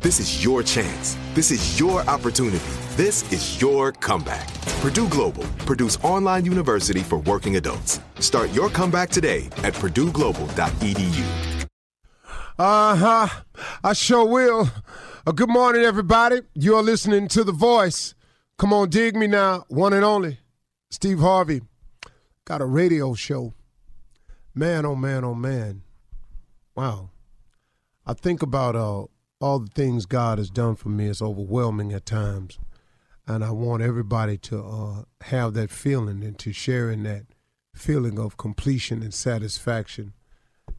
This is your chance. This is your opportunity. This is your comeback. Purdue Global, Purdue's online university for working adults. Start your comeback today at purdueglobal.edu. Uh huh. I sure will. Uh, good morning, everybody. You're listening to The Voice. Come on, dig me now. One and only. Steve Harvey. Got a radio show. Man, oh man, oh man. Wow. I think about uh, all the things God has done for me. is overwhelming at times. And I want everybody to uh, have that feeling and to share in that feeling of completion and satisfaction.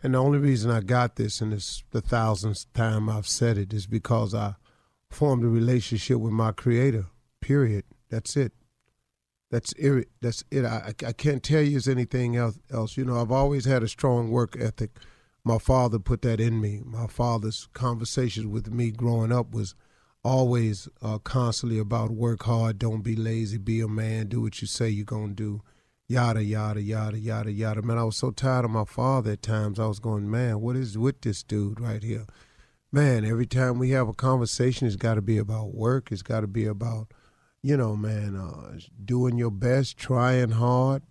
And the only reason I got this, and it's the thousandth time I've said it, is because I formed a relationship with my Creator. Period. That's it. That's it. That's it. I, I can't tell you it's anything else, else. You know, I've always had a strong work ethic. My father put that in me. My father's conversations with me growing up was always uh, constantly about work hard, don't be lazy, be a man, do what you say you're gonna do yada yada yada yada yada. Man, I was so tired of my father at times. I was going, man, what is with this dude right here? Man, every time we have a conversation, it's got to be about work. It's got to be about, you know, man, uh, doing your best, trying hard,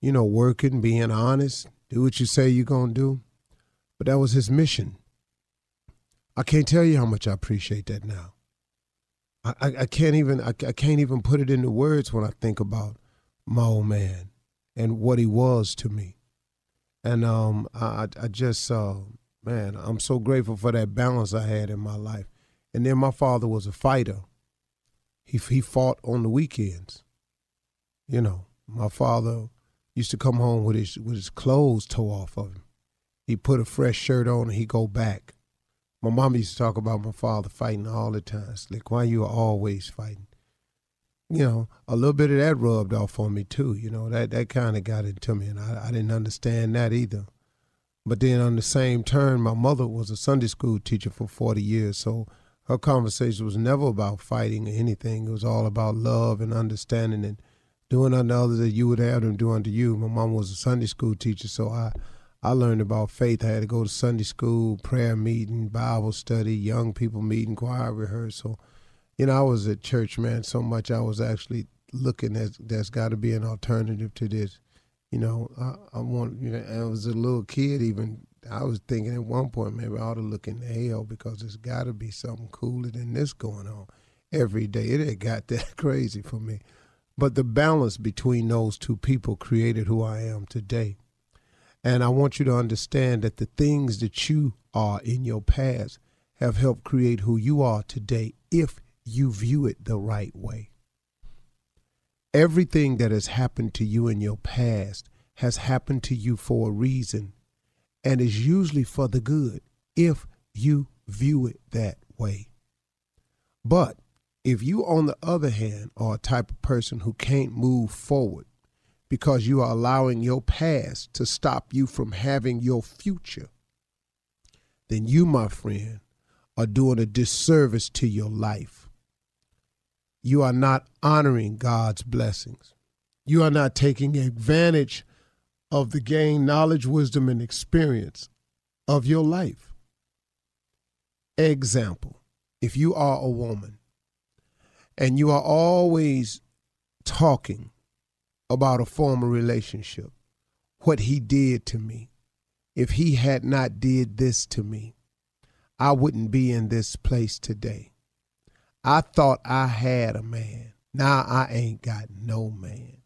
you know, working, being honest, do what you say you're gonna do. But that was his mission. I can't tell you how much I appreciate that now. I, I, I can't even I, I can't even put it into words when I think about my old man and what he was to me. And um, I, I just, uh, man, I'm so grateful for that balance I had in my life. And then my father was a fighter. He he fought on the weekends. You know, my father used to come home with his with his clothes tore off of him. He put a fresh shirt on and he go back. My mom used to talk about my father fighting all the time. Like, why you always fighting? you know, a little bit of that rubbed off on me too. You know, that that kind of got into me, and I, I didn't understand that either. But then on the same turn, my mother was a Sunday school teacher for 40 years, so her conversation was never about fighting or anything. It was all about love and understanding and doing unto others that you would have them do unto you. My mom was a Sunday school teacher, so I I learned about faith. I had to go to Sunday school, prayer meeting, Bible study, young people meeting, choir rehearsal you know, I was at church, man, so much I was actually looking at there's got to be an alternative to this. You know, I, I want, you know, I was a little kid even. I was thinking at one point maybe I ought to look in the hell because there's got to be something cooler than this going on every day. It had got that crazy for me. But the balance between those two people created who I am today. And I want you to understand that the things that you are in your past have helped create who you are today if you view it the right way. everything that has happened to you in your past has happened to you for a reason and is usually for the good if you view it that way. But if you, on the other hand, are a type of person who can't move forward because you are allowing your past to stop you from having your future, then you, my friend, are doing a disservice to your life. You are not honoring God's blessings. You are not taking advantage of the gain knowledge, wisdom, and experience of your life. Example if you are a woman and you are always talking about a former relationship, what he did to me, if he had not did this to me, I wouldn't be in this place today. I thought I had a man. Now I ain't got no man.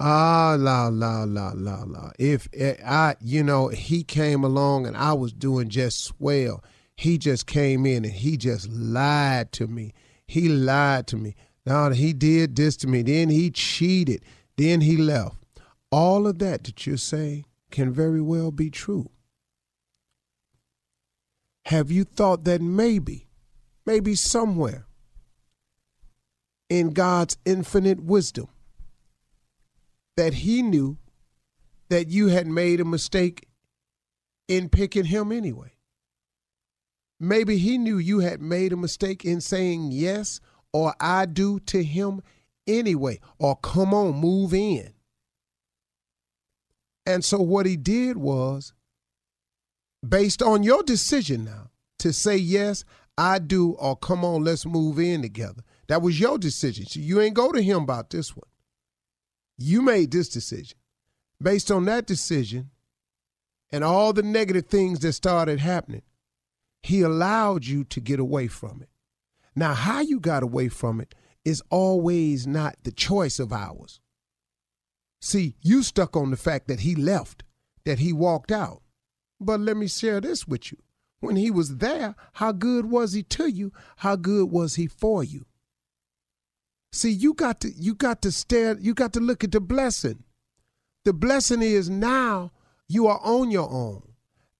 Ah, la, la, la, la, la. If eh, I, you know, he came along and I was doing just swell, he just came in and he just lied to me. He lied to me. Now he did this to me. Then he cheated. Then he left. All of that that you're saying can very well be true. Have you thought that maybe, maybe somewhere in God's infinite wisdom, that He knew that you had made a mistake in picking Him anyway? Maybe He knew you had made a mistake in saying yes or I do to Him anyway, or come on, move in. And so what He did was based on your decision now to say yes, I do, or come on, let's move in together. That was your decision. So you ain't go to him about this one. You made this decision. Based on that decision and all the negative things that started happening, he allowed you to get away from it. Now, how you got away from it is always not the choice of ours. See, you stuck on the fact that he left, that he walked out. But let me share this with you. When he was there, how good was he to you? How good was he for you? See, you got to you got to stare, you got to look at the blessing. The blessing is now you are on your own.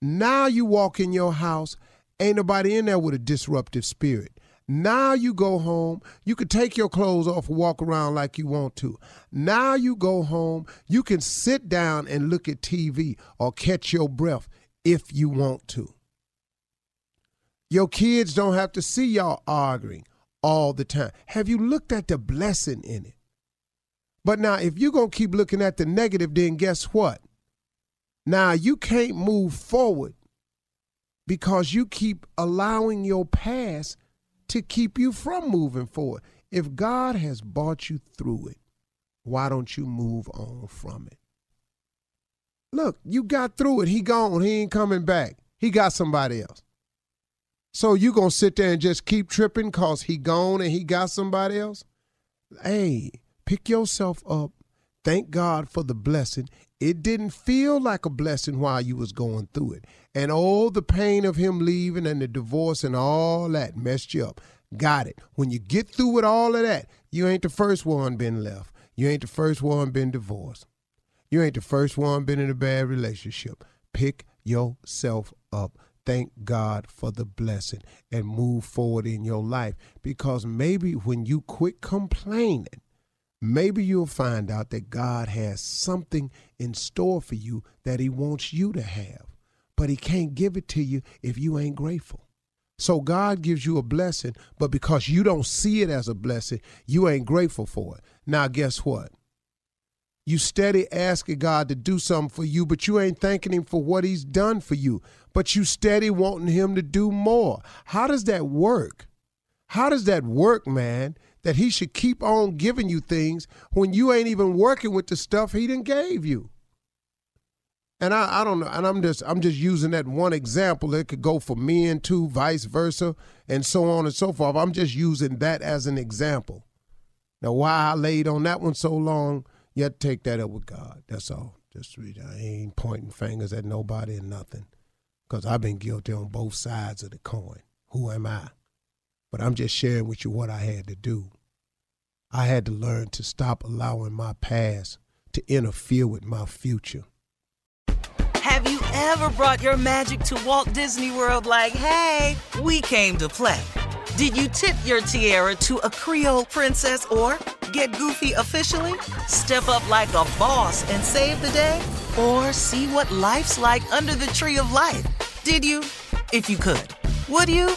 Now you walk in your house, ain't nobody in there with a disruptive spirit. Now you go home. You can take your clothes off and walk around like you want to. Now you go home. You can sit down and look at TV or catch your breath if you want to. Your kids don't have to see y'all arguing all the time. Have you looked at the blessing in it? But now, if you're going to keep looking at the negative, then guess what? Now, you can't move forward because you keep allowing your past to keep you from moving forward. If God has brought you through it, why don't you move on from it? Look, you got through it. He gone. He ain't coming back. He got somebody else. So you gonna sit there and just keep tripping cause he gone and he got somebody else? Hey, pick yourself up. Thank God for the blessing. It didn't feel like a blessing while you was going through it. And all the pain of him leaving and the divorce and all that messed you up. Got it. When you get through with all of that, you ain't the first one been left. You ain't the first one been divorced. You ain't the first one been in a bad relationship. Pick yourself up. Thank God for the blessing and move forward in your life because maybe when you quit complaining, maybe you'll find out that God has something in store for you that He wants you to have, but He can't give it to you if you ain't grateful. So God gives you a blessing, but because you don't see it as a blessing, you ain't grateful for it. Now, guess what? You steady asking God to do something for you, but you ain't thanking Him for what He's done for you. But you steady wanting Him to do more. How does that work? How does that work, man? That He should keep on giving you things when you ain't even working with the stuff He done gave you. And I, I don't know, and I'm just I'm just using that one example. It could go for men too, vice versa, and so on and so forth. I'm just using that as an example. Now, why I laid on that one so long you have to take that up with God. That's all. Just read. I ain't pointing fingers at nobody and nothing, because I've been guilty on both sides of the coin. Who am I? But I'm just sharing with you what I had to do. I had to learn to stop allowing my past to interfere with my future. Have you ever brought your magic to Walt Disney World like, hey, we came to play? Did you tip your tiara to a Creole princess or get goofy officially? Step up like a boss and save the day? Or see what life's like under the tree of life? Did you? If you could. Would you?